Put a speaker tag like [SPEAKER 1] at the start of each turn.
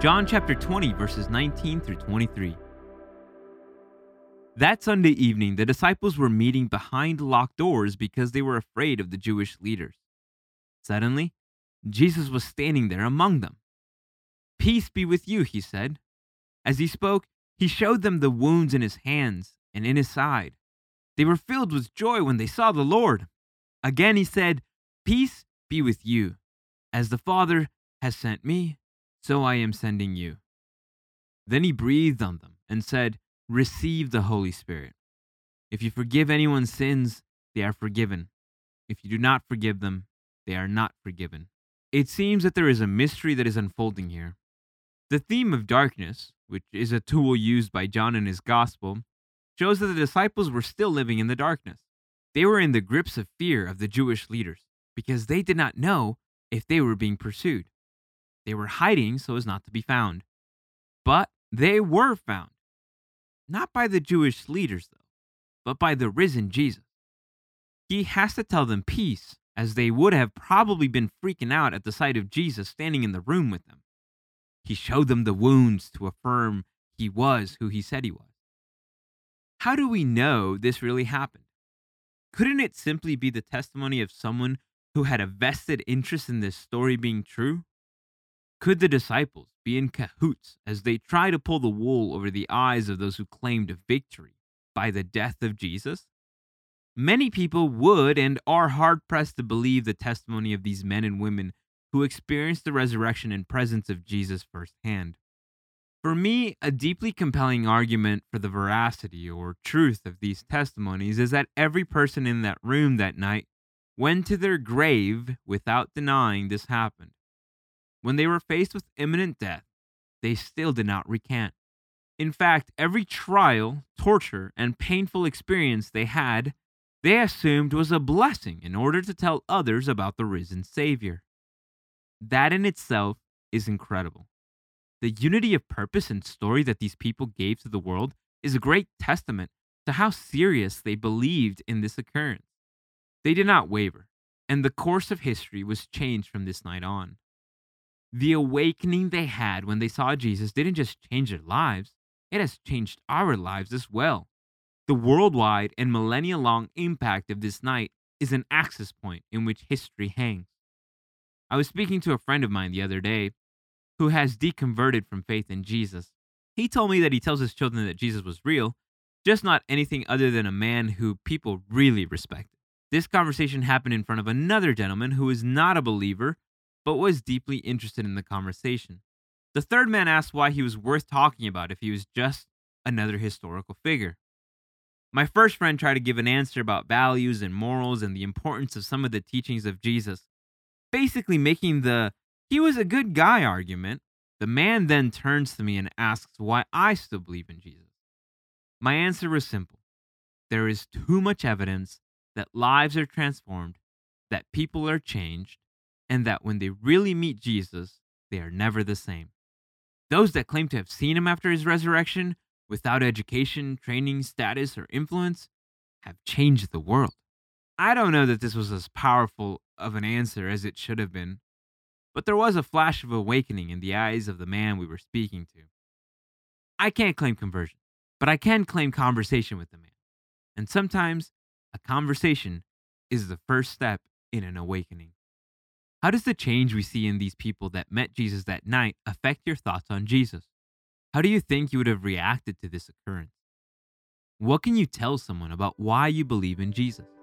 [SPEAKER 1] John chapter 20, verses 19 through 23. That Sunday evening, the disciples were meeting behind locked doors because they were afraid of the Jewish leaders. Suddenly, Jesus was standing there among them. Peace be with you, he said. As he spoke, he showed them the wounds in his hands and in his side. They were filled with joy when they saw the Lord. Again he said, Peace be with you. As the Father has sent me, so I am sending you. Then he breathed on them and said, Receive the Holy Spirit. If you forgive anyone's sins, they are forgiven. If you do not forgive them, they are not forgiven. It seems that there is a mystery that is unfolding here. The theme of darkness, which is a tool used by John in his gospel, shows that the disciples were still living in the darkness. They were in the grips of fear of the Jewish leaders because they did not know if they were being pursued. They were hiding so as not to be found. But they were found. Not by the Jewish leaders, though, but by the risen Jesus. He has to tell them peace, as they would have probably been freaking out at the sight of Jesus standing in the room with them. He showed them the wounds to affirm he was who he said he was. How do we know this really happened? Couldn't it simply be the testimony of someone who had a vested interest in this story being true? Could the disciples be in cahoots as they try to pull the wool over the eyes of those who claimed a victory by the death of Jesus? Many people would and are hard pressed to believe the testimony of these men and women who experienced the resurrection and presence of Jesus firsthand. For me, a deeply compelling argument for the veracity or truth of these testimonies is that every person in that room that night went to their grave without denying this happened. When they were faced with imminent death, they still did not recant. In fact, every trial, torture, and painful experience they had, they assumed was a blessing in order to tell others about the risen Savior. That in itself is incredible. The unity of purpose and story that these people gave to the world is a great testament to how serious they believed in this occurrence. They did not waver, and the course of history was changed from this night on. The awakening they had when they saw Jesus didn't just change their lives, it has changed our lives as well. The worldwide and millennia long impact of this night is an axis point in which history hangs. I was speaking to a friend of mine the other day who has deconverted from faith in Jesus. He told me that he tells his children that Jesus was real, just not anything other than a man who people really respected. This conversation happened in front of another gentleman who is not a believer, but was deeply interested in the conversation. The third man asked why he was worth talking about if he was just another historical figure. My first friend tried to give an answer about values and morals and the importance of some of the teachings of Jesus, basically making the he was a good guy argument. The man then turns to me and asks why I still believe in Jesus. My answer was simple there is too much evidence that lives are transformed, that people are changed, and that when they really meet Jesus, they are never the same. Those that claim to have seen him after his resurrection, without education, training, status, or influence, have changed the world. I don't know that this was as powerful of an answer as it should have been, but there was a flash of awakening in the eyes of the man we were speaking to. I can't claim conversion, but I can claim conversation with the man. And sometimes a conversation is the first step in an awakening. How does the change we see in these people that met Jesus that night affect your thoughts on Jesus? How do you think you would have reacted to this occurrence? What can you tell someone about why you believe in Jesus?